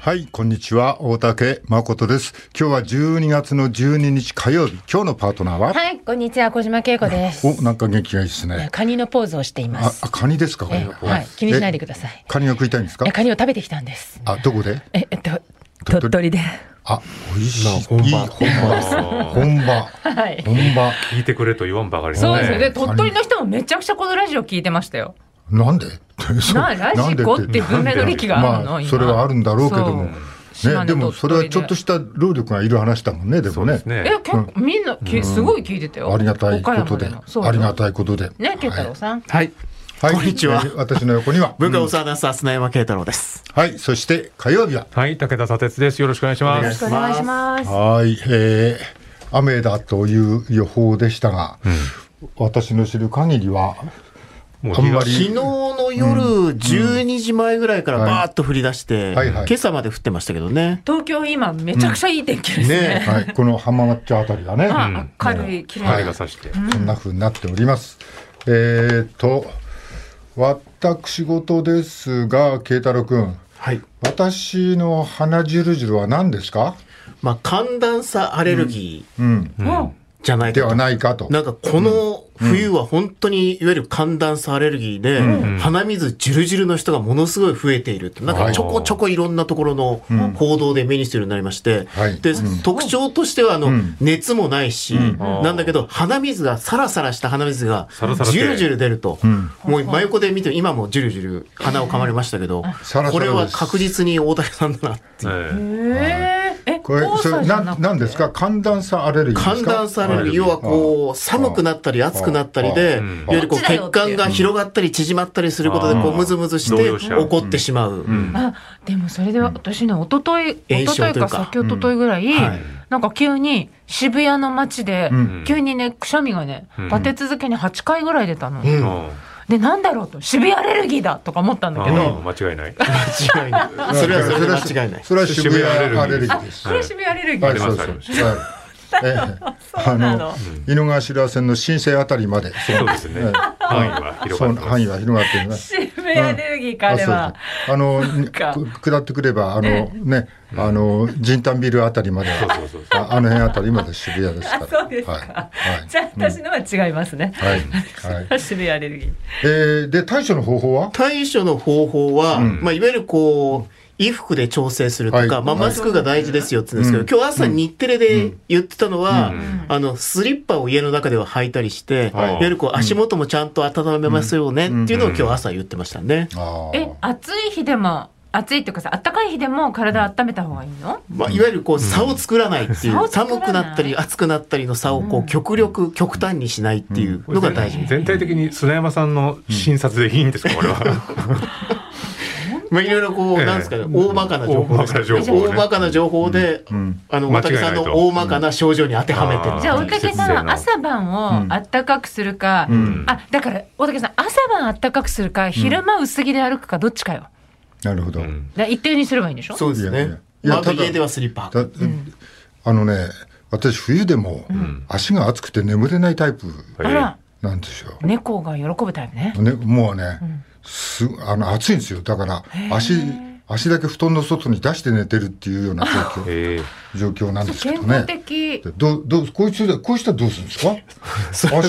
はい、こんにちは。大竹誠です。今日は12月の12日火曜日。今日のパートナーは？はい、こんにちは、小島恵子です。お、なんか元気がいいですね。カニのポーズをしていまあ、す。あカニですかこれえはい、気にしないでください。カニが食いたいんですか？えカニを食べてきたんです。あ、どこで？え、えっと、鳥取？で。あ、美味しい。本場本場。本場。はい。本場。聞いてくれと言わんばかりそうです。ね。鳥取の人もめちゃくちゃこのラジオ聞いてましたよ。なんで？なラジコって文明の利器があるの？まあ、今それはあるんだろうけども。ね、でもそれはちょっとした労力がいる話だもんね、でもね。ね。え、結構みんなきすごい聞いてたよ。ありがたいことでありがたいことで。ね、慶太郎さん。はい。はい。こんにちはえー私の横には。文化放送アナウンサー、砂山慶太郎です。はい。そして火曜日は。はい、武田砂鉄です。よろしくお願いします。よろしくお願いします。はい、えー、雨だという予報でしたが、私の知る限りは、もう昨日の夜12時前ぐらいからバーッと降り出して、今朝まで降ってましたけどね。東京今めちゃくちゃいい天気ですね。ね。はい、この浜松町あたりがね、あ明るい、綺麗晴れながさして。そん。な風になっております。えーと、私事ですが、慶太郎君、はい。私の鼻じるじるは何ですか？まあ、寒暖差アレルギうん、うん。ーじゃないでは。ないかと。なんかこの冬は本当にいわゆる寒暖差アレルギーで、鼻水じゅるじるの人がものすごい増えているなんかちょこちょこいろんなところの報道で目にするようになりまして、はい。で、特徴としてはあの、ん。熱もないし、なんだけど鼻水がサラサラした鼻水がサラサラ系ジュルジュル出ると、ん。もう真横で見て今もジュルジュル鼻を噛まれましたけど、これは確実に大竹さんだなっていう。これ、それ、な、なんですか？寒暖差アレルギーですか？寒暖差アレルギー、要はこう、寒くなったり暑くなったりで、い。わゆるこう血管が広がったり縮まったりすることで、こう、ムズムズして起こってしまう。あでもそれで私ね、一昨日炎一昨日か。か先一昨日ぐらい、はい。なんか急に渋谷の街で、ん。急にね、くしゃみがね、立て続けに8回ぐらい出たの。で、なんだろうと、渋谷アレルギーだとか思ったんだけど、うん間違いない。間違いない。それはそれで間違いない。それは渋谷アレルギーです。これ渋谷アレルギーはい、あります。はいええあなのの、井の頭線の新生あたりまで、そうですね。範囲は広そがって範囲は広がっています。渋谷アレルギーか、うそうあの、下ってくれば、あの、ね、あの、人丹ビルあたりまで、そうそうそうそう。ああの辺あたりまで渋谷ですから。あそうですかはい。はいじゃあ私のは違いますね。はい。はい。渋谷アレルギー。えー、で、対処の方法は？対処の方法は、まあ、いわゆるこう、衣服で調整するとか、はい。まあ、マスクが大事ですよって言うんですけど、今日朝日テレで言ってたのは、あの、スリッパを家の中では履いたりして、はい。い、わゆるこう、足元もちゃんと温めますよねっていうのを今日朝言ってましたね。あえ、暑い日でも、暑いっていうかさ、暖かい日でも体温めた方がいいの？まあ、いわゆるこう差を作らないっていう、差を作らない。寒くなったり暑くなったりの差をこう極力極端にしないっていうのが大事。全体的に砂山さんの診察でいいんですか、これは。まあいろいろこう、ええ。なんですかね、大まかな情報です大まかな情報ね。大まかな情報で、あの、間違いないと。渡さんの大まかな症状に当てはめてる。うんじゃあ、大竹さんは朝晩を暖かくするか、ん。あ、だから、大竹さん、朝晩暖かくするか、昼間薄着で歩くか、どっちかよ。なるほど。一定にすればいいんでしょ？そうですね。いやただまあ家ではスリッパ。あのね、私冬でも足が熱くて眠れないタイプなんですよ。猫が喜ぶタイプね。ね、もうね、すあの暑いんですよ。だから足足だけ布団の外に出して寝てるっていうような状況え状況なんですけ健康どね。どうどうこいつでこういう人はどうするんですか？それは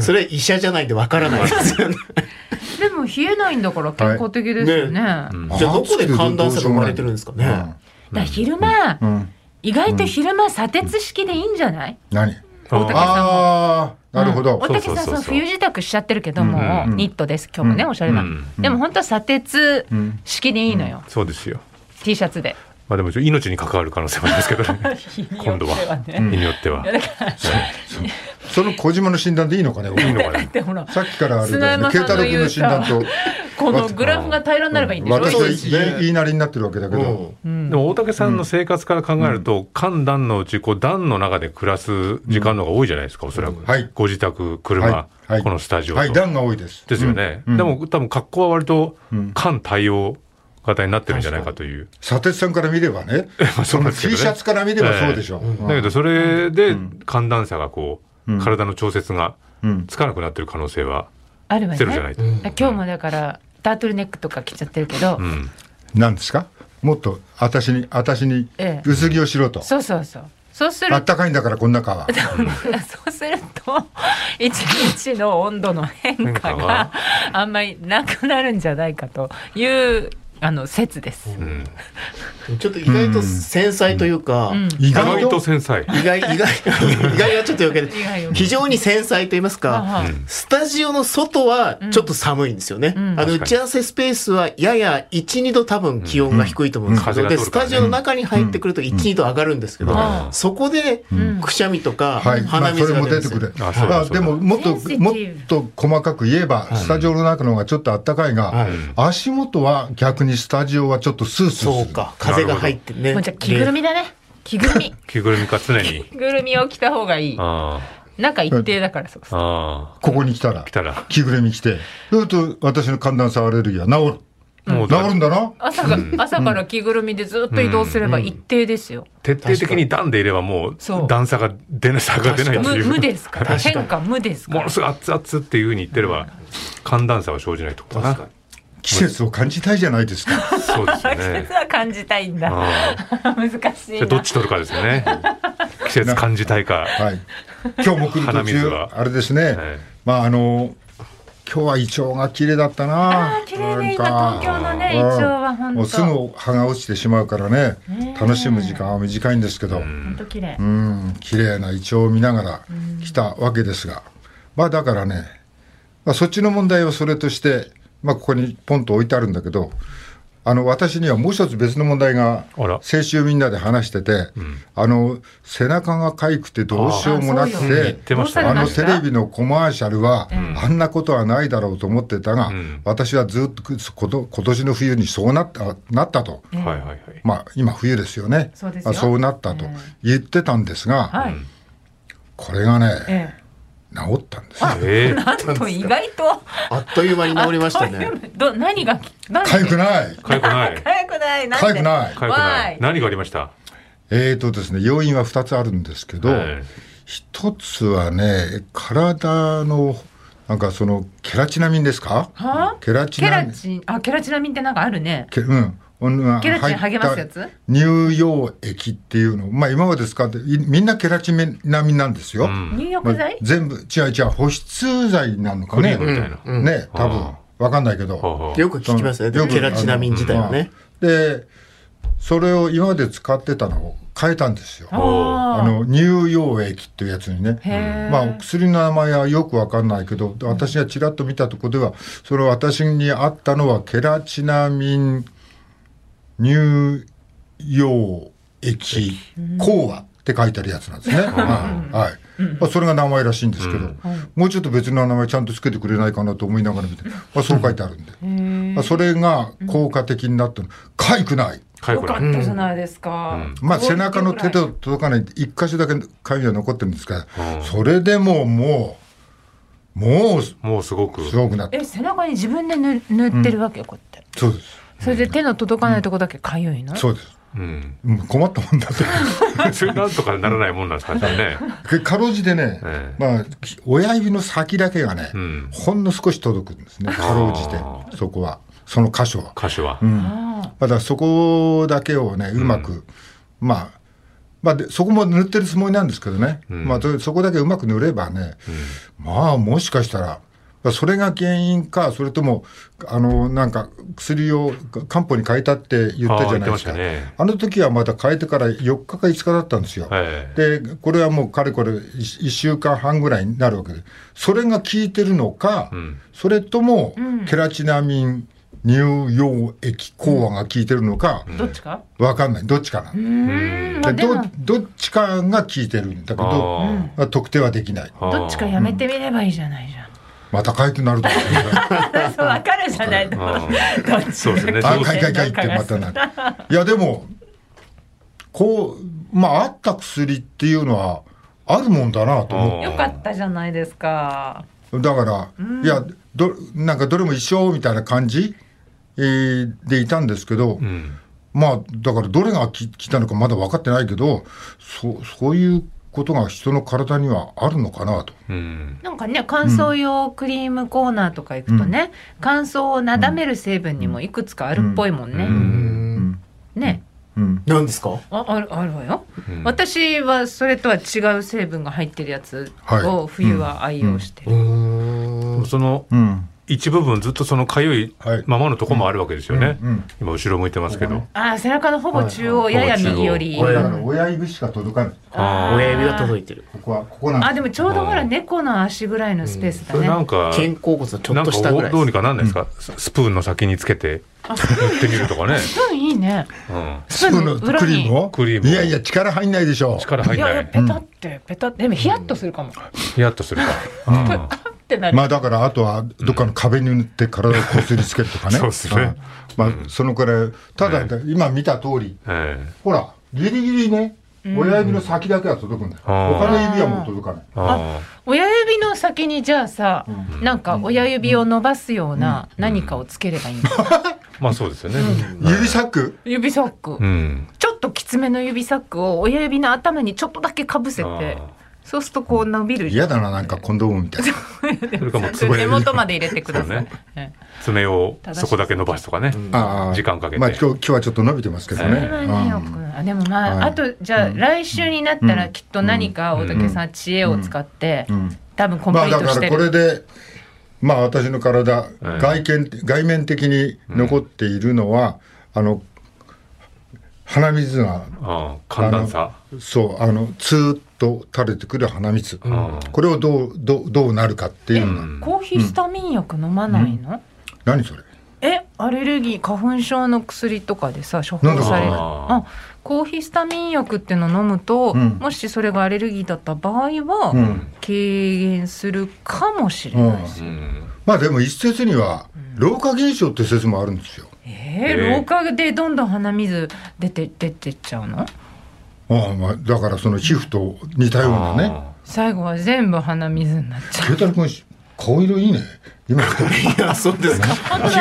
それは医者じゃないんでわからないですよね。でも冷えないんだから健康的ですよね。だかじゃあどこで寒暖差が生まれてるんですかね。ら昼間、うん。うん。意外と昼間砂鉄式でいいんじゃない？何？大竹さんも。なるほど。大竹さん、冬支度しちゃってるけども、うんニットです、今日もね、おしゃれなうん。でも本当は砂鉄ん式でいいのよ、そうですよ。T シャツで。まあでも命に関わる可能性もありますけどね。今度は。日によっては。その小島の診断でいいのかね？いいのかね。さっきからあれだよね。砂山さん慶太郎君の診断とこのグラフが平らになればいいんでしょ、私はそうですね言いなりになってるわけだけど、うんでも大竹さんの生活から考えると、間段のうち、こう、段の中で暮らす時間の方が多いじゃないですか、おそらく。はいご自宅、車、はいはいこのスタジオと。はい、段が多いです。ですよね。うんでも、多分格好は割とん、間対応型になってるんじゃないかという。佐哲さんから見ればね、そそうの T シャツから見ればそうでしょ。うんだけど、それで寒暖差がこう、うん体の調節がうんつかなくなってる可能性はあるわねゼロじゃないと。今日もだからタートルネックとか着ちゃってるけど、うん。何ですか？もっと私に、私にええ薄着をしろと。そうそうそうそうするあったかいんだから、この中は。そうすると一日の温度の変化があんまりなくなるんじゃないかというあの説です。うん。ちょっと意外と繊細というか、うん。意意外と繊細。意外、意外、意外はちょっと余計で意外よ非常に繊細と言いますか、はあうんスタジオの外はちょっと寒いんですよね。うん。あの、打ち合わせスペースはやや1、2度多分気温が低いと思うんですけど、うん。で、スタジオの中に入ってくると1、2度上がるんですけど、うん。そこでん。くしゃみとか鼻水が出るんですよ。出てくる。まあでも、もっともっと細かく言えば、スタジオの中の方がちょっと暖かいが、はい。足元は逆にスタジオはちょっとスースーする。そうか、風が入ってね。もうじゃあ着ぐるみだね。着ぐるみ。着ぐるみか常に。着ぐるみを着た方がいい。あなんか一定だからそうあ。ああ。ここに来たら来、たら。着ぐるみ着て、そうすると私の寒暖差アレルギーは治る。もう治るんだな。朝が、朝から着ぐるみでずっと移動すれば一定ですよ。徹底的に段でいればもうそう段差が出ない差が出ないいう。無ですから。変化無ですからもの。すごい熱々っていうふうに言ってれば寒暖差は生じないってことかな。季節を感じたいじゃないですか。そうですよ季ね節。は感じたいんだ。あ 難しあいな。どっち取るかですよね。季節感じたいか。はい。今日も来る鼻途中あれですね。はいまあ、あの、今日はイチョウが綺麗だったな。綺麗ね今東京のねイチョウは本当もうすぐ葉が落ちてしまうからね、楽しむ時間は短いんですけど、本当綺麗う。ん、綺麗なイチョウを見ながら来たわけですが、まあだからね、まあ、そっちの問題はそれとして、まあここにポンと置いてあるんだけど、あの私にはもう一つ別の問題が先週みんなで話してて、あの背中が痒くてどうしようもなくてあのテレビのコマーシャルは、あんなことはないだろうと思ってたが、ん。私はずっとこと今年の冬にそうなったなったと。はいはいはい。まあ、今冬ですよね。そうですよ。まあ、そうなったとええ。言ってたんですが、はい。これがね、え治ったんですよ。ええ。なんと意外と。あっという間に治りましたね。ど何が何？痒くない。かゆくない。かゆくない？痒くない。かゆくない。何がありました？えーとですね、要因は2つあるんですけど、はい一つはね、体の、なんかその、ケラチナミンですか？はケラチケナミン。ラチン？あケラチナミンってなんかあるね。けうん。うんケラチン励ますやつ？乳溶液っていうの、まあ今まで使って、いみんなケラチナミンなんですよ。うん入まあ浴剤？全部、違う違う、保湿剤なのかね。うんね、多分あ、わかんないけど。よく聞きますね。よくケラチナミン自体はね。で、それを今まで使ってたのを変えたんですよ。あの乳溶液っていうやつにね。まあ薬の名前はよくわかんないけど、私がちらっと見たところでは、それ私にあったのはケラチナミン乳溶液講和って書いてあるやつなんですね。はい。はいまあ、それが名前らしいんですけど、もうちょっと別の名前ちゃんとつけてくれないかなと思いながら見て、まあ、そう書いてあるんで。まあ、それが効果的になったの。かゆくない。よかゆくない。かったじゃないですか。まあ、背中の手とと届かない一箇所だけかゆみは残ってるんですが、うんそれでももう、もうもうすごく。すごくなった。え背中に自分で塗塗ってるわけよこうやって。そうです。それで手の届かないとこだけかゆいの？そうです。うん。うん困ったもんだと。それなんとかならないもんなんですかね。でかろうじてね、えまあ、親指の先だけがね、うんほんの少し届くんですね。かろうじてあ、そこは。その箇所は。歌手はう。ん。あまだそこだけをね、うまく、まあ、まあで、そこも塗ってるつもりなんですけどね、んまあ、そそこだけうまく塗ればね、まあ、もしかしたら、それが原因か、それとも、あの、なんか、薬を漢方に変えたって言ったじゃないですか。あねあの時はまだ変えてから4日か5日だったんですよ。えで、これはもうかれこれ 1, 週間半ぐらいになるわけで、それが効いてるのか、んそれとも、ケラチナミン乳溶液講和が効いてるのか、ーどっちか？わかんない。どっちかな。でどどっちかが効い特定はできない。あどっちかやめてみればいいじゃないじゃん。またかゆくなると思うね。そうわかるじゃない。の。うんどっちそうですね。あかいかいかいってまたなる。いやでもこうまああった薬っていうのはあるもんだなと思って。よかったじゃないですか。だから、いやどなんかどれも一緒みたいな感じ、えーでいたんですけど、うん。まあだからどれがき来たのかまだ分かってないけどそそういうことが人の体にはあるのかなと。うん。なんかね乾燥用クリームコーナーとか行くとね、乾燥をなだめる成分にもいくつかあるっぽいもんね。うん。ね。うん。何ですか？ああるあるわよ、うん。私はそれとは違う成分が入ってるやつを冬は愛用してる、そのうん一部分ずっとそのかゆいはい。ままのとこもあるわけですよね、うん今後ろ向いてますけど、ああ背中のほぼ中央、やや右寄り。これだから親指しか届かない。親指が届いてる。ここはここなんあでもちょうどほら猫の足ぐらいのスペースだそれなね、んか肩甲骨のちょっなんかと下ぐらいどうにかなんないですか、ススプーンの先につけてあ塗ってみるとかね、スプーンいいね。うん、スプーンの裏クリーにムをクリームを。いやいや力入んないでしょ力入んない。いやいやペタってペタって。でもヒヤッとするかも、ヒヤッとするか、あ ってなる、まあだからあとはどっかの壁に塗って体をこすりつけるとかね。そうですね。ん。まあそのくらいただ今見た通りええ。ほらギリギリね親指の先だけは届くんだよ。他の指はもう届かない。あ親指の先にじゃあさ、なんか親指を伸ばすような何かをつければいいん まあそうですよね、指サック？指サック、うん。ちょっときつめの指サックを親指の頭にちょっとだけかぶせてそうするとこう伸びる嫌だななんかコンドームみたいな。それかもう根元まで入れてください、ね。え爪をそこだけ伸ばすとかね、あー時間かけて。まあ今日今日はちょっと伸びてますけどえねそれはねようん。くあでもまあ、はい。あとじゃあ、来週になったらきっと何か大竹さん知恵を使って、うん。多分コンプまあリートしてだからこれる、でまあ私の体はい外見外面的に残っているのはあの鼻水がああ寒暖差。そうあのツーッと垂れてくる鼻水あこれをどうどうどうなるかっていう。のコーヒースタミン薬飲まないの、何それ？えアレルギー花粉症の薬とかでさ処方される。あコーヒースタミン薬っていうのを飲むと、うん。もしそれがアレルギーだった場合は、うん。軽減するかもしれないです、うん。まあでも一説には老化現象って説もあるんですよ。えーえー。廊下でどんどん鼻水出て出てっちゃうの？ああまあだからその皮膚と似たようなね。最後は全部鼻水になっちゃう。慶太郎君顔色いいね今いやそうですか？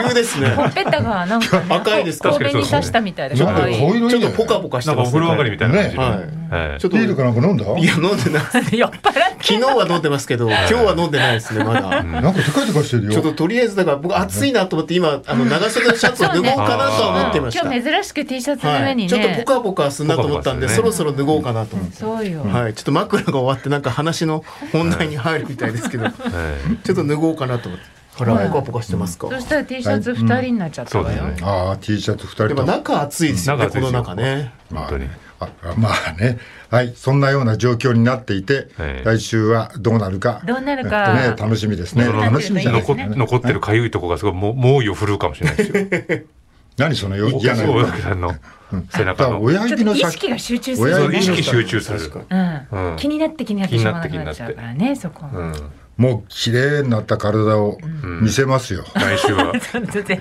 急ですね。ほっぺたがなんか、ね、赤いです神戸に刺したみたいでちょっとポカポカしなんかおてます風呂上がりみたいな感じの、はい。ええちょっとビールかなんか飲んだ？いや飲んでない 酔っ払って昨日は飲んでますけど今日は飲んでないですねまだ。なんかテカテカしてるよ。ちょっととりあえずだから僕暑いなと思って今あの長袖のシャツを脱ごうかなとは思ってました、今日珍しく T シャツのはい、上にね、ちょっとポカポカするなと思ったんで、そろそろ脱ごうかなと思って、そうよ、はい、ちょっと枕が終わってなんか話の本題に入るみたいですけど、えちょっと脱ごうかなと思ってほらはい。ポカポカしてますか、そしたら T シャツ2人になっちゃったわよ、ああ T シャツ2人でもと中暑いですよねこの中ね。え本当に、あまあね。はい。そんなような状況になっていて、ええ来週はどうなるか。どうなるか。えっとね、楽しみですね。楽しみじゃないですね。残残ってるかゆいとこがすごいも猛威を振るうかもしれないですよ。何そのよ嫌な大竹さんの背中の。親指の意識先が集中する。意識集中する、気になって気になってしょうがなっちゃうからねそこ、うん、もう綺麗になった体を見せますよ、来週は。よう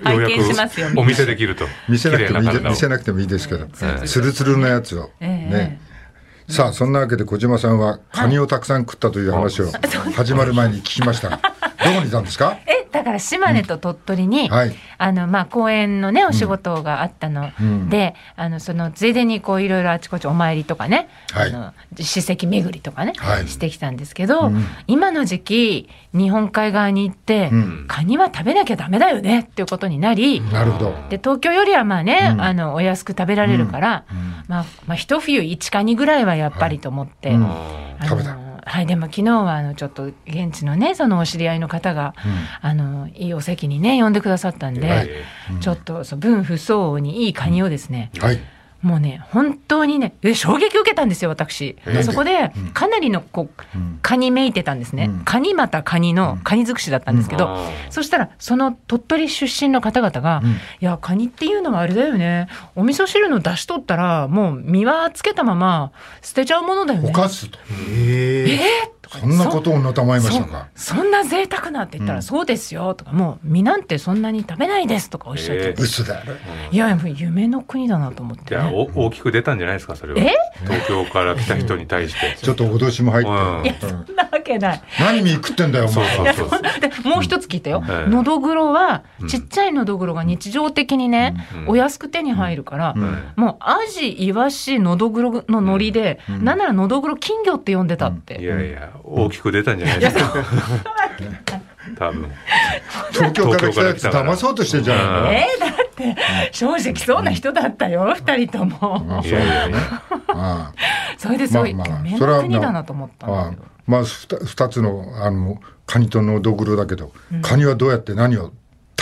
拝見しますよやくお見せできると。見せなくてもいい見せなくてもいいですけど、ええツルツルのやつを、えね。さあそんなわけで小島さんはカニをたくさん食ったという話を始まる前に聞きましたがどこにいたんですか？えだから島根と鳥取に、はい。あのまあ公園のねお仕事があったの、うん。であのそのついでにこういろいろあちこちお参りとかね、はい。あの史跡巡りとかね、はい。してきたんですけど、うん。今の時期日本海側に行って、うん。カニは食べなきゃダメだよねっていうことになり、なるほど。で東京よりはまあね、うん。あのお安く食べられるから、まあ、まあ一冬1カニぐらいはやっぱりと思って、食べたはい、でも昨日はあのちょっと現地のねそのお知り合いの方が、あのいいお席にね呼んでくださったんで、はい。ちょっとそう分不相応にいいカニをですね、はいもうね本当にねえ衝撃を受けたんですよ私。えーそこでうん。かなりのこううん。カニめいてたんですね、うん。カニまたカニのカニ尽くしだったんですけど、あそしたらその鳥取出身の方々が「うん。いやカニっていうのはあれだよね。お味噌汁の出し取ったらもう身はつけたまま捨てちゃうものだよね」おかすと。へえ。そんなことをのたまいましたか？そそんな贅沢なって言ったら、うん。そうですよとかもう身なんてそんなに食べないですとかおっしゃって、えー嘘だよ。いやもう夢の国だなと思って、ね、お大きく出たんじゃないですかそれは。え？東京から来た人に対して。ちょっと脅しも入って。うん。いやそんなわけない。何見食ってんだよ、おそう前。そう。そうでもう一つ聞いたよ、ええのどぐろはうん。ちっちゃいのどぐろが日常的にね、うん。お安く手に入るから、うん。もうアジイワシのどぐろのノリで、うん。なんならのどぐろ金魚って呼んでたって、いやいや大きく出たんじゃないですか。多分。東京から来たやつ騙そうとしてんじゃないの？えーだって正直そうな人だったよ二人とも、あいやいやいや。あそれですごい、まあまあ夢それはの国だなと思ったんああですよまあふた二つのあのカニとのどぐろだけど、カニはどうやって何を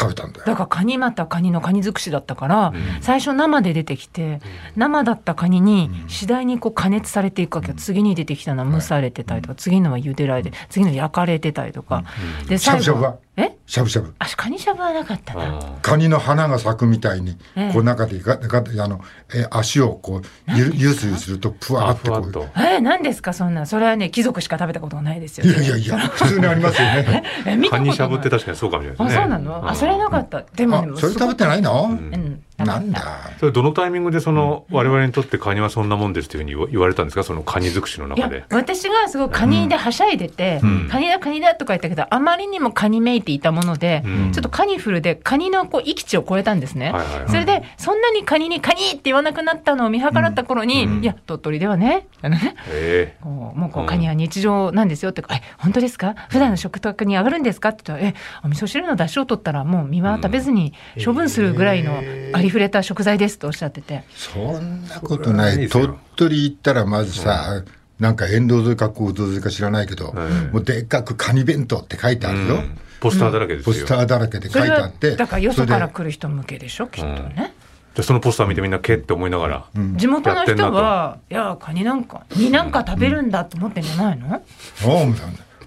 食べたんだよ。だからカニまたカニのカニ尽くしだったから、ん。最初生で出てきて、生だったカニに次第にこう加熱されていくわけよ、次に出てきたのは蒸されてたりとか、次のは茹でられて次の焼かれてたりとか、でしゃぶしゃぶは？え？しゃぶしゃぶ。あカニしゃぶはなかったな、あカニの花が咲くみたいに、ええ。こう中でガガあの、え足をこうゆゆすゆするとぷわーってこう。えー、何ですか？そんなそれはね貴族しか食べたことがないですよ、いやいやいや普通にありますよね。え見カニしゃぶって確かにそうかもしれないですね。あそうなの、あそれはなかった。でもあねそれ食べてないの？うんなんだ？それどのタイミングでその我々にとってカニはそんなもんですというふうに言われたんですか？そのカニ尽くしのいや中で私がすごいカニではしゃいでて、うん。カニだカニだとか言ったけどあまりにもカニめいていたもので、うん。ちょっとカニフルでカニのこう域値を超えたんですね、はいはいはい。それでそんなにカニにカニって言わなくなったのを見計らった頃に、うん。いや鳥取ではねあのねえ。こうもうこううん。カニは日常なんですよって、え本当ですか？普段の食卓に上がるんですか？って言ったらえお味噌汁の出汁を取ったらもう身は食べずに処分するぐらいのありふれた食材ですとおっしゃってて、そんなことない。鳥取行ったらまずさ、なんか沿道沿いか行動沿いか知らないけど、もうでっかくカニ弁当って書いてあるよ。うんポスターだらけですよポスターだらけで書いてあって。だからよそから来る人向けでしょきっとね。でそのポスター見てみんなけって思いながら、地元の人は、いや、カニなんか、身なんか食べるんだと思ってんじゃないの、れでそうなんだ。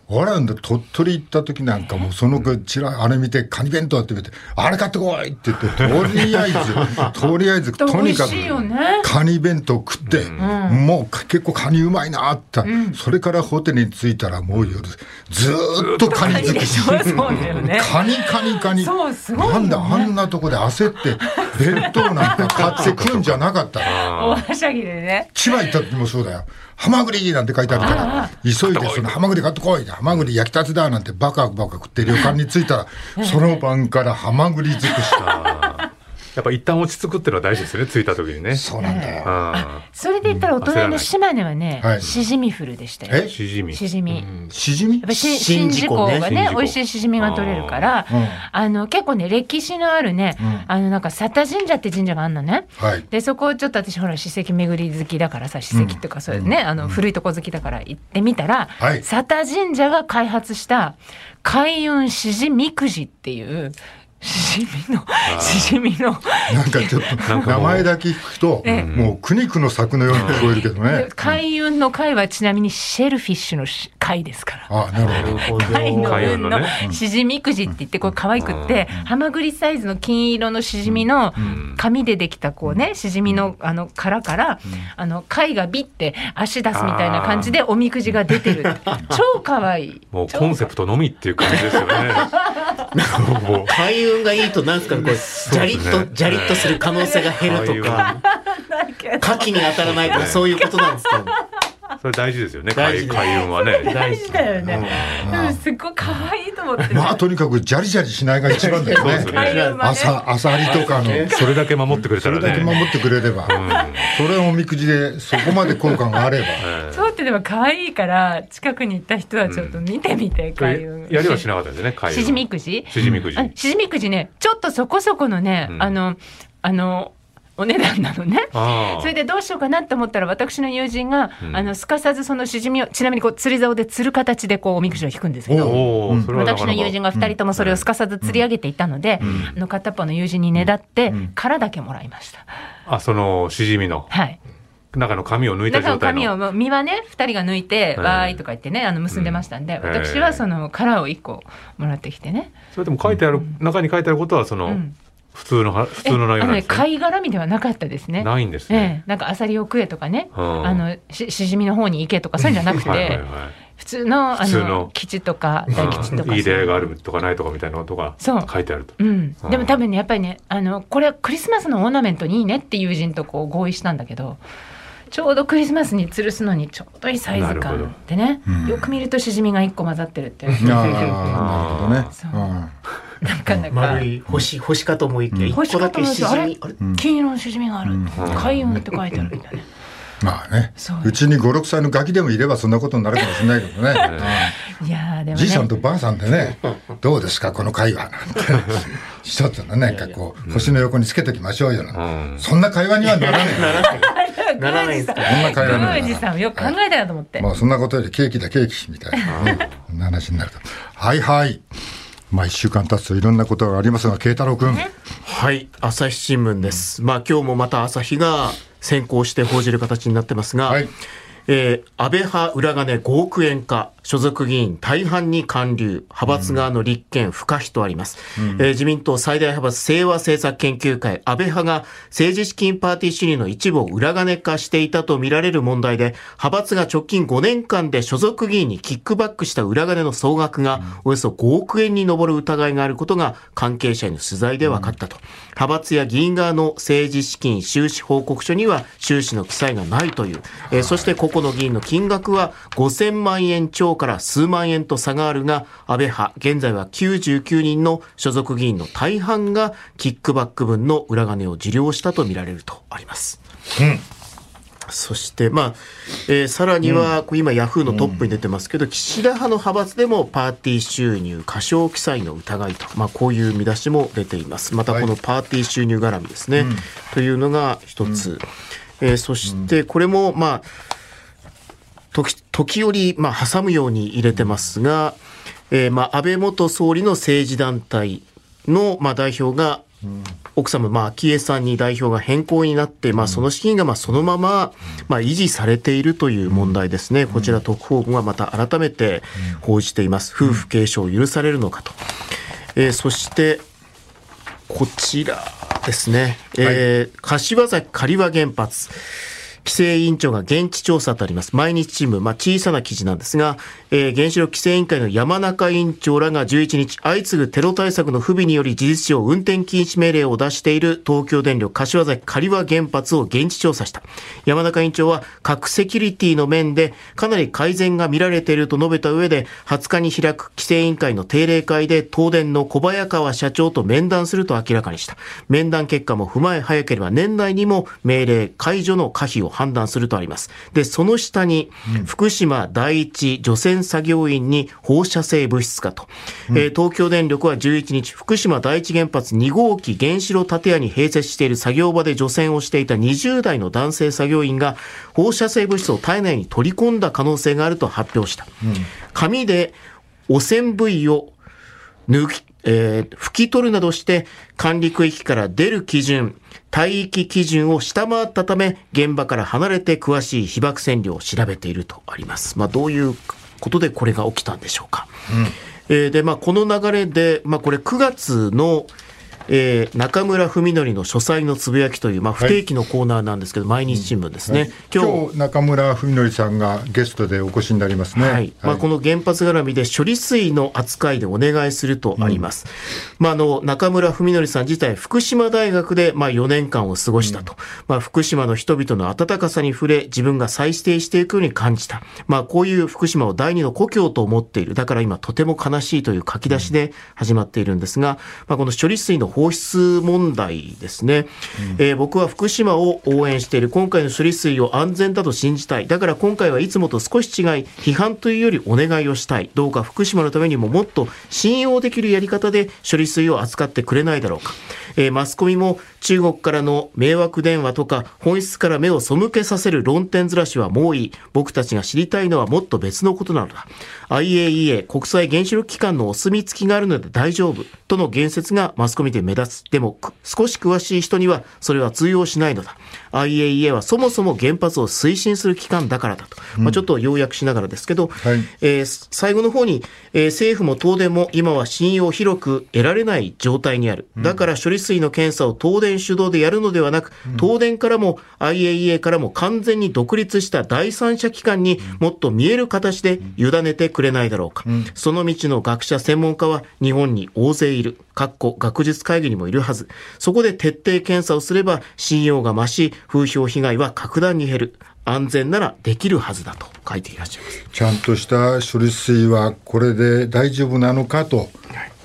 あれんだ鳥取行った時なんかもうそのちらあれ見てカニ弁当って言ってあれ買ってこいって言ってとりあえずとりあえずとにかくカニ弁当食って、もうか結構カニうまいなあった、それからホテルに着いたらもう夜ずーっとカニ尽くしカニでしょそうだよね。カニカニカニ。なんだあんなとこで焦って 弁当なんか買って食うんじゃなかった大はしゃぎでね。千葉行った時もそうだよ。ハマグリなんて書いてあるから、急いでそのハマグリ買ってこい。ハマグリ焼きたてだなんてバカバカ食って旅館に着いたら、その晩からハマグリ尽くし。やっぱ一旦落ち着くっていうのは大事ですよね着いた時にね。そうなんだよ。あそれで言ったら、お隣の島根はねは、い。しじみフルでしたよ。しじみ。しじみ。しじみ？やっぱりし宍宍道がね美味しいしじみが取れるから、うん。あの結構ね歴史のあるね、うん。あのなんか佐田神社って神社があるのね。はい。でそこをちょっと私ほら史跡巡り好きだからさ史跡っていうかそういうね、あの古いとこ好きだから行ってみたら、はい。佐田神社が開発した開運しじみくじっていうしじみのしじみの。なんかちょっと、名前だけ聞くと、ええ。もう苦肉の策のように聞こえるけどね。開運の貝はちなみにシェルフィッシュのし貝ですから。あなるほど。貝の貝運のしじみくじって言ってこれ可愛くってハマグリサイズの金色のしじみのん。紙でできたこうねしじみのあの殻からあの貝がビッて足出すみたいな感じでおみくじが出てる超可愛い。もうコンセプトのみっていう感じですよね 開運がいいとなんすかねこうジャリッとジャリッとする可能性が減るとか。牡蠣 に当たらないとかそういうことなんですかそれ大事ですよね開開運はね。大事だよね。うん。すっごい可愛いと思ってねまあとにかくジャリジャリしないが一番だよね。朝、アサリとかの、それだけ守ってくれたそれだけ守ってくれれば、それをおみくじでそこまで効果があれば。そうってでも可愛いから近くに行った人はちょっと見てみて開運。やりはしなかったですね開運しじみくじ？しじみくじ。あしじみくじね。ちょっとそこそこのね、うん。あのあのお値段なのね。それでどうしようかなって思ったら私の友人が、うん。あのすかさずそのしじみをちなみにこう釣り竿で釣る形でこうおみくじを引くんですけど。おお、それはなかなか。私の友人が2人ともそれをすかさず釣り上げていたので、あの片っぽの友人にねだって、殻だけもらいました。あそのしじみの？はい。中の紙を抜いた中の状態の？紙をもう身はね2人が抜いて、えわーいとか言ってねあの結んでましたんで、うん。私はその殻を1個もらってきてね、それでも書いてある、中に書いてあることはその、うん普通のは普通の内容あのねなんですね。貝殻みではなかったですね。ないんですえね、え、なんかアサリを食えとかね、うん。あのししじみの方に行けとかそういうんじゃなくて、はいはいはい。普通のあ普通の。の基地とか大基地とか。いい出会いがあるとかないとかみたいなことがそう。書いてあると。うん。うん、でも多分ねやっぱりねあのこれはクリスマスのオーナメントにいいねって友人とこう合意したんだけどちょうどクリスマスに吊るすのにちょうどいいサイズ感でね、うんよく見るとしじみが1個混ざってるってなるほどねなかなか。丸い星星かと思いきや一個だけしじみ金色のしじみがある。うん。開運って書いてあるみたいな。まあね。そう。うちに56歳のガキでもいればそんなことになるかもしれないけどね。いやーでもじいさんとばあさんでねどうですかこの会話なんて。一つのねこう腰の横につけときましょうよなんて。うん。そんな会話にはならない。ならないですか？そんな会話にはならない。宮司さんよく考えたよと思って、まあそんなことよりケーキだケーキみたいな話になると。はいはいまあ一週間経つといろんなことがありますが慶太郎君。はい朝日新聞です、まあ今日もまた朝日が先行して報じる形になってますが、はい。えー安倍派裏金5億円か、所属議員大半に還流、派閥側の立憲不可避とあります。えー自民党最大派閥清和政策研究会、安倍派が政治資金パーティー主義の一部を裏金化していたとみられる問題で、派閥が直近5年間で所属議員にキックバックした裏金の総額がおよそ5億円に上る疑いがあることが関係者への取材で分かったと。派閥や議員側の政治資金収支報告書には収支の記載がないという、えーそして個々の議員の金額は5000万円超から数万円と差があるが、安倍派、現在は99人の所属議員の大半がキックバック分の裏金を受領したとみられるとあります。そして、まあ、えーさらには、こう今、ヤフーのトップに出てますけど、岸田派の派閥でもパーティー収入過少記載の疑いと、まあ、こういう見出しも出ています。また、このパーティー収入絡みですね、というのが一つ。えーそして、これも、まあ、時時折、まあ、挟むように入れてますが、えーまあ、安倍元総理の政治団体の、まあ、代表が、奥様、まあ、昭恵さんに代表が変更になって、まあ、その資金がまあそのまま、まあ、維持されているという問題ですね。こちら特報がまた改めて報じています。夫婦継承を許されるのかと。えーそして、こちらですね。えー柏崎刈羽原発。規制委員長が現地調査とあります。毎日新聞、まあ、小さな記事なんですが、えー原子力規制委員会の山中委員長らが11日、相次ぐテロ対策の不備により事実上運転禁止命令を出している東京電力柏崎刈羽原発を現地調査した。山中委員長は核セキュリティの面でかなり改善が見られていると述べた上で、20日に開く規制委員会の定例会で東電の小早川社長と面談すると明らかにした。面談結果も踏まえ早ければ年内にも命令解除の可否を判断するとあります。で、その下に、福島第一除染作業員に放射性物質かと。えー東京電力は11日、福島第一原発2号機原子炉建屋に併設している作業場で除染をしていた20代の男性作業員が放射性物質を体内に取り込んだ可能性があると発表した。紙で汚染部位を抜き、えー拭き取るなどして管理区域から出る基準、帯域基準を下回ったため、現場から離れて詳しい被爆線量を調べているとあります。まあ、どういうことでこれが起きたんでしょうか。えーで、まあ、この流れで、まあ、これ9月の、えー中村文則の書斎のつぶやきという、まあ、不定期のコーナーなんですけど、毎日新聞ですね。今日今日中村文則さんがゲストでお越しになりますね。はい。まあ、この原発絡みで処理水の扱いでお願いするとあります。まあ、あの中村文則さん自体、福島大学でまあ4年間を過ごしたと、まあ、福島の人々の温かさに触れ、自分が再指定していくように感じた、まあ、こういう福島を第二の故郷と思っている、だから今、とても悲しいという書き出しで始まっているんですが、まあ、この処理水の放出問題ですね、えー僕は福島を応援している、今回の処理水を安全だと信じたい、だから今回はいつもと少し違い、批判というよりお願いをしたい、どうか福島のためにももっと信用できるやり方で処理水を扱ってくれないだろうか。えーマスコミも中国からの迷惑電話とか本質から目を背けさせる論点ずらしはもういい。僕たちが知りたいのはもっと別のことなのだ。IAEA 国際原子力機関のお墨付きがあるので大丈夫との言説がマスコミで目立つ。でも少し詳しい人にはそれは通用しないのだ。IAEA はそもそも原発を推進する機関だからだと。まあ、ちょっと要約しながらですけど、はいえー最後の方に、えー政府も東電も今は信用を広く得られない状態にある。だから処理水の検査を東電主導でやるのではなく、東電からも IAEA からも完全に独立した第三者機関にもっと見える形で委ねてくれないだろうか。その道の学者専門家は日本に大勢いる。かっこ学術会議にもいるはず。そこで徹底検査をすれば信用が増し、風評被害は格段に減る。安全ならできるはずだと書いていらっしゃいます。ちゃんとした処理水はこれで大丈夫なのかと、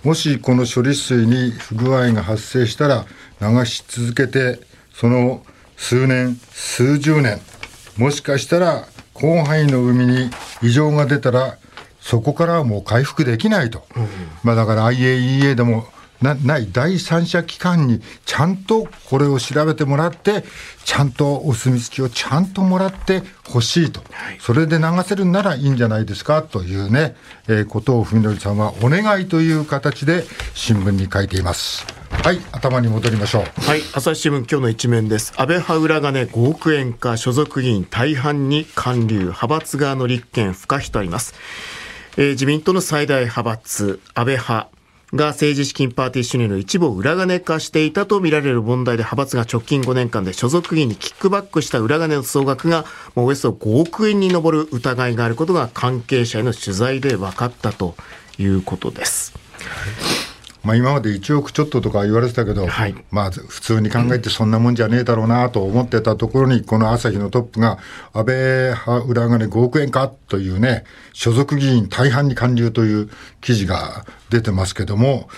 もしこの処理水に不具合が発生したら流し続けて、その数年、数十年、もしかしたら広範囲の海に異常が出たら、そこからはもう回復できないと、まあ、だから IAEA でもなない第三者機関にちゃんとこれを調べてもらって、ちゃんとお墨付きをちゃんともらってほしいと、それで流せるならいいんじゃないですかというね、えーことを文則さんはお願いという形で新聞に書いています。はい、頭に戻りましょう。はい、朝日新聞今日の一面です。安倍派裏金5億円か所属議員大半に還流、派閥側の立憲不可避とあります。えー自民党の最大派閥、安倍派。が政治資金パーティー収入の一部を裏金化していたとみられる問題で派閥が直近5年間で所属議員にキックバックした裏金の総額がもうおよそ5億円に上る疑いがあることが関係者への取材で分かったということです。まあ、今まで1億ちょっととか言われてたけど、はい。まあ、普通に考えてそんなもんじゃねえだろうなと思ってたところに、この朝日のトップが、安倍派裏金5億円かというね、所属議員大半に還流という記事が出てますけども、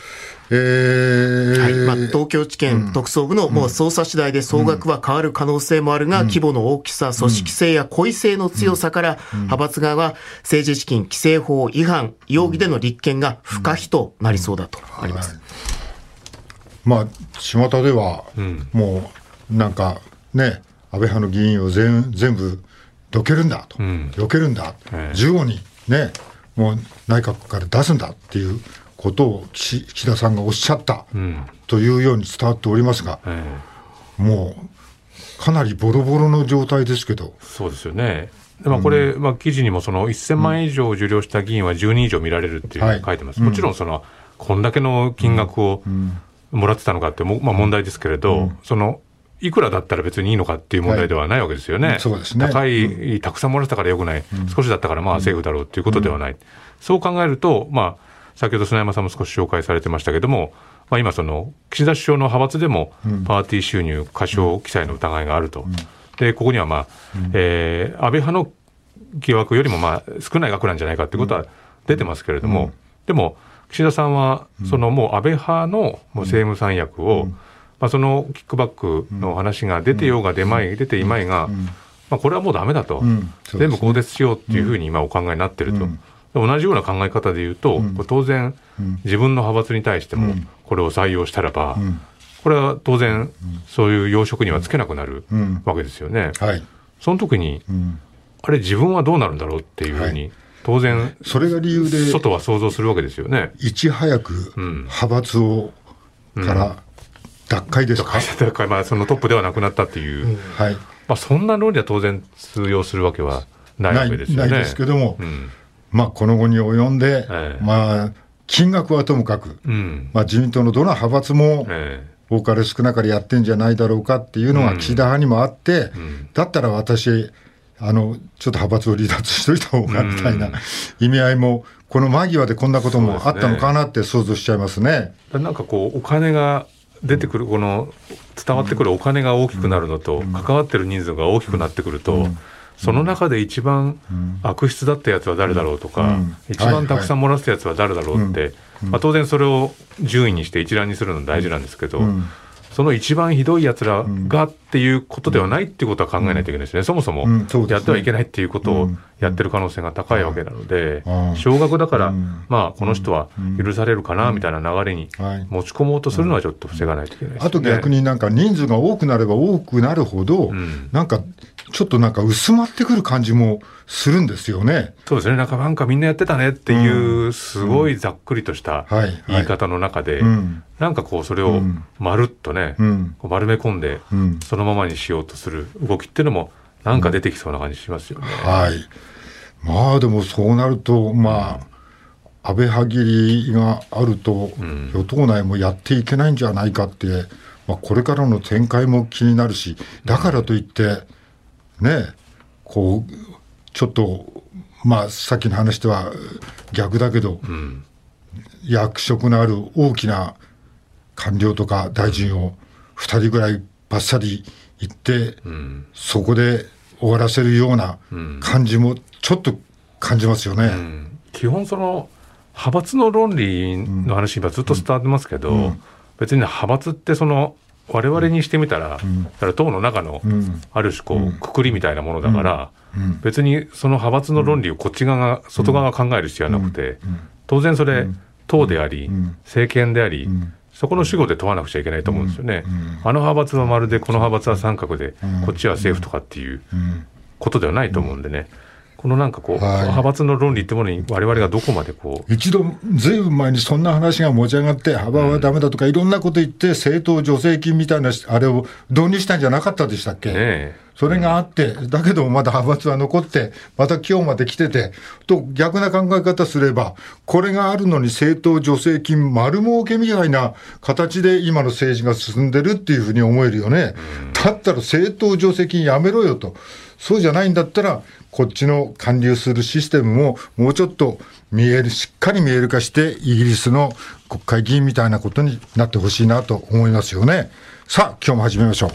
えー。はい。まあ、東京地検特捜部のもう捜査次第で総額は変わる可能性もあるが、規模の大きさ、組織性や故意性の強さから、派閥側は政治資金規正法違反容疑での立件が不可避となりそうだとあります。まあ、巷では、ん。もう、なんか、ね、安倍派の議員を全全部どけるんだと、ん。避けるんだ、ええ。15人、ね、もう内閣から出すんだっていうことを岸岸田さんがおっしゃった、うん。というように伝わっておりますが、えもう、かなりボロボロの状態ですけど、ーそうですよね。でまあ、これ、まあ、記事にもその1000万円以上受領した議員は10人以上見られるっていうはい。書いてます、もちろんそのこんだけの金額をもらってたのかっても、まあ、問題ですけれど、そのいくらだったら別にいいのかっていう問題ではないわけですよね、そうですね。高い、たくさんもらってたからよくない、少しだったからまあセーフだろうっていうことではない、そう考えると、まあ、先ほど砂山さんも少し紹介されてましたけども、まあ、今、その岸田首相の派閥でもパーティー収入過少記載の疑いがあると、でここには、まあえー安倍派の疑惑よりもまあ少ない額なんじゃないかということは出てますけれども、でも岸田さんは、そのもう安倍派のもう政務三役を、まあ、そのキックバックの話が出てようが出まい、出ていまいが、まあ、これはもうだめだと、全部更迭しようっていうふうに今お考えになってると。で同じような考え方で言うと、これ当然、自分の派閥に対しても、これを採用したらば、これは当然、そういう要職にはつけなくなるん。わけですよね。はい。その時に、うん。あれ、自分はどうなるんだろうっていうふうに、当然、それが理由で、外は想像するわけですよね。いち早くうん。派閥を、から脱会ですか、だからまあそのトップではなくなったっていう、はい。まあ、そんな論理は当然通用するわけはないないわけですよね。ないですけども、うんまあ、この後に及んで、ええ。まあ、金額はともかく、うん。まあ、自民党のどの派閥も、え多かれ少なかれやってんじゃないだろうかっていうのが岸田派にもあって、ん。だったら私、あの、ちょっと派閥を離脱しといた方がみたいな意味合いも、この間際でこんなこともあったのかなって想像しちゃいますね。えなんかこうお金が出てくるこの伝わってくるお金が大きくなるのと、関わってる人数が大きくなってくると、その中で一番悪質だったやつは誰だろうとか、うん。一番たくさんもらったやつは誰だろうって、まあ、当然それを順位にして一覧にするの大事なんですけど、ん。その一番ひどいやつらがっていうことではないっていうことは考えないといけないですね、そもそもやってはいけないっていうことをうん。やってる可能性が高いわけなのでうん、少額だからうん、まあ、この人は許されるかなみたいな流れにはい。持ち込もうとするのはちょっと防がないといけないですね。あと逆になんか人数が多くなれば多くなるほど、ん。なんかちょっとなんか薄まってくる感じもするんですよね。そうですね、なんかなんかみんなやってたねっていう、すごいざっくりとした言い方の中で、うん。なんかこう、それをうん。まるっとね、丸め込んで、うん。そのままにしようとする動きっていうのも、なんか出てきそうな感じしますよね。はい。まあでもそうなると、まあ、安倍歯切りがあると、ん与党内もやっていけないんじゃないかって、まあ、これからの展開も気になるし、だからといって、ね、こう、ちょっと、まあ、さっきの話とは逆だけど、うん役職のある大きな官僚とか大臣を2人ぐらいばっさり言って、うん。そこで終わらせるような感じもちょっと感じますよね。うん。基本その派閥の論理の話今ずっと伝わってますけど、うん。別に派閥ってその我々にしてみたら、だから党の中のうん。ある種こうくくりみたいなものだから、うん。別にその派閥の論理をこっち側が外側が考える必要はなくて、当然それ党であり、ん。政権であり、んそこの主語で問わなくちゃいけないと思うんですよね。あの派閥はまるでこの派閥は三角で、こっちは政府とかっていううん。ことではないと思うんでね、このなんかこう、はい派閥の論理ってものに我々がどこまでこう、一度、ずいぶん前にそんな話が持ち上がって、幅はダメだとか、いろんなこと言って、政党助成金みたいなあれを導入したんじゃなかったでしたっけ、ねえそれがあって、だけどまだ派閥は残って、また今日まで来てて、と逆な考え方すれば、これがあるのに政党助成金丸儲けみたいな形で今の政治が進んでるっていうふうに思えるよね。だったら政党助成金やめろよと。そうじゃないんだったら、こっちの還流するシステムももうちょっと見える、しっかり見える化して、イギリスの国会議員みたいなことになってほしいなと思いますよね。さあ、今日も始めましょう。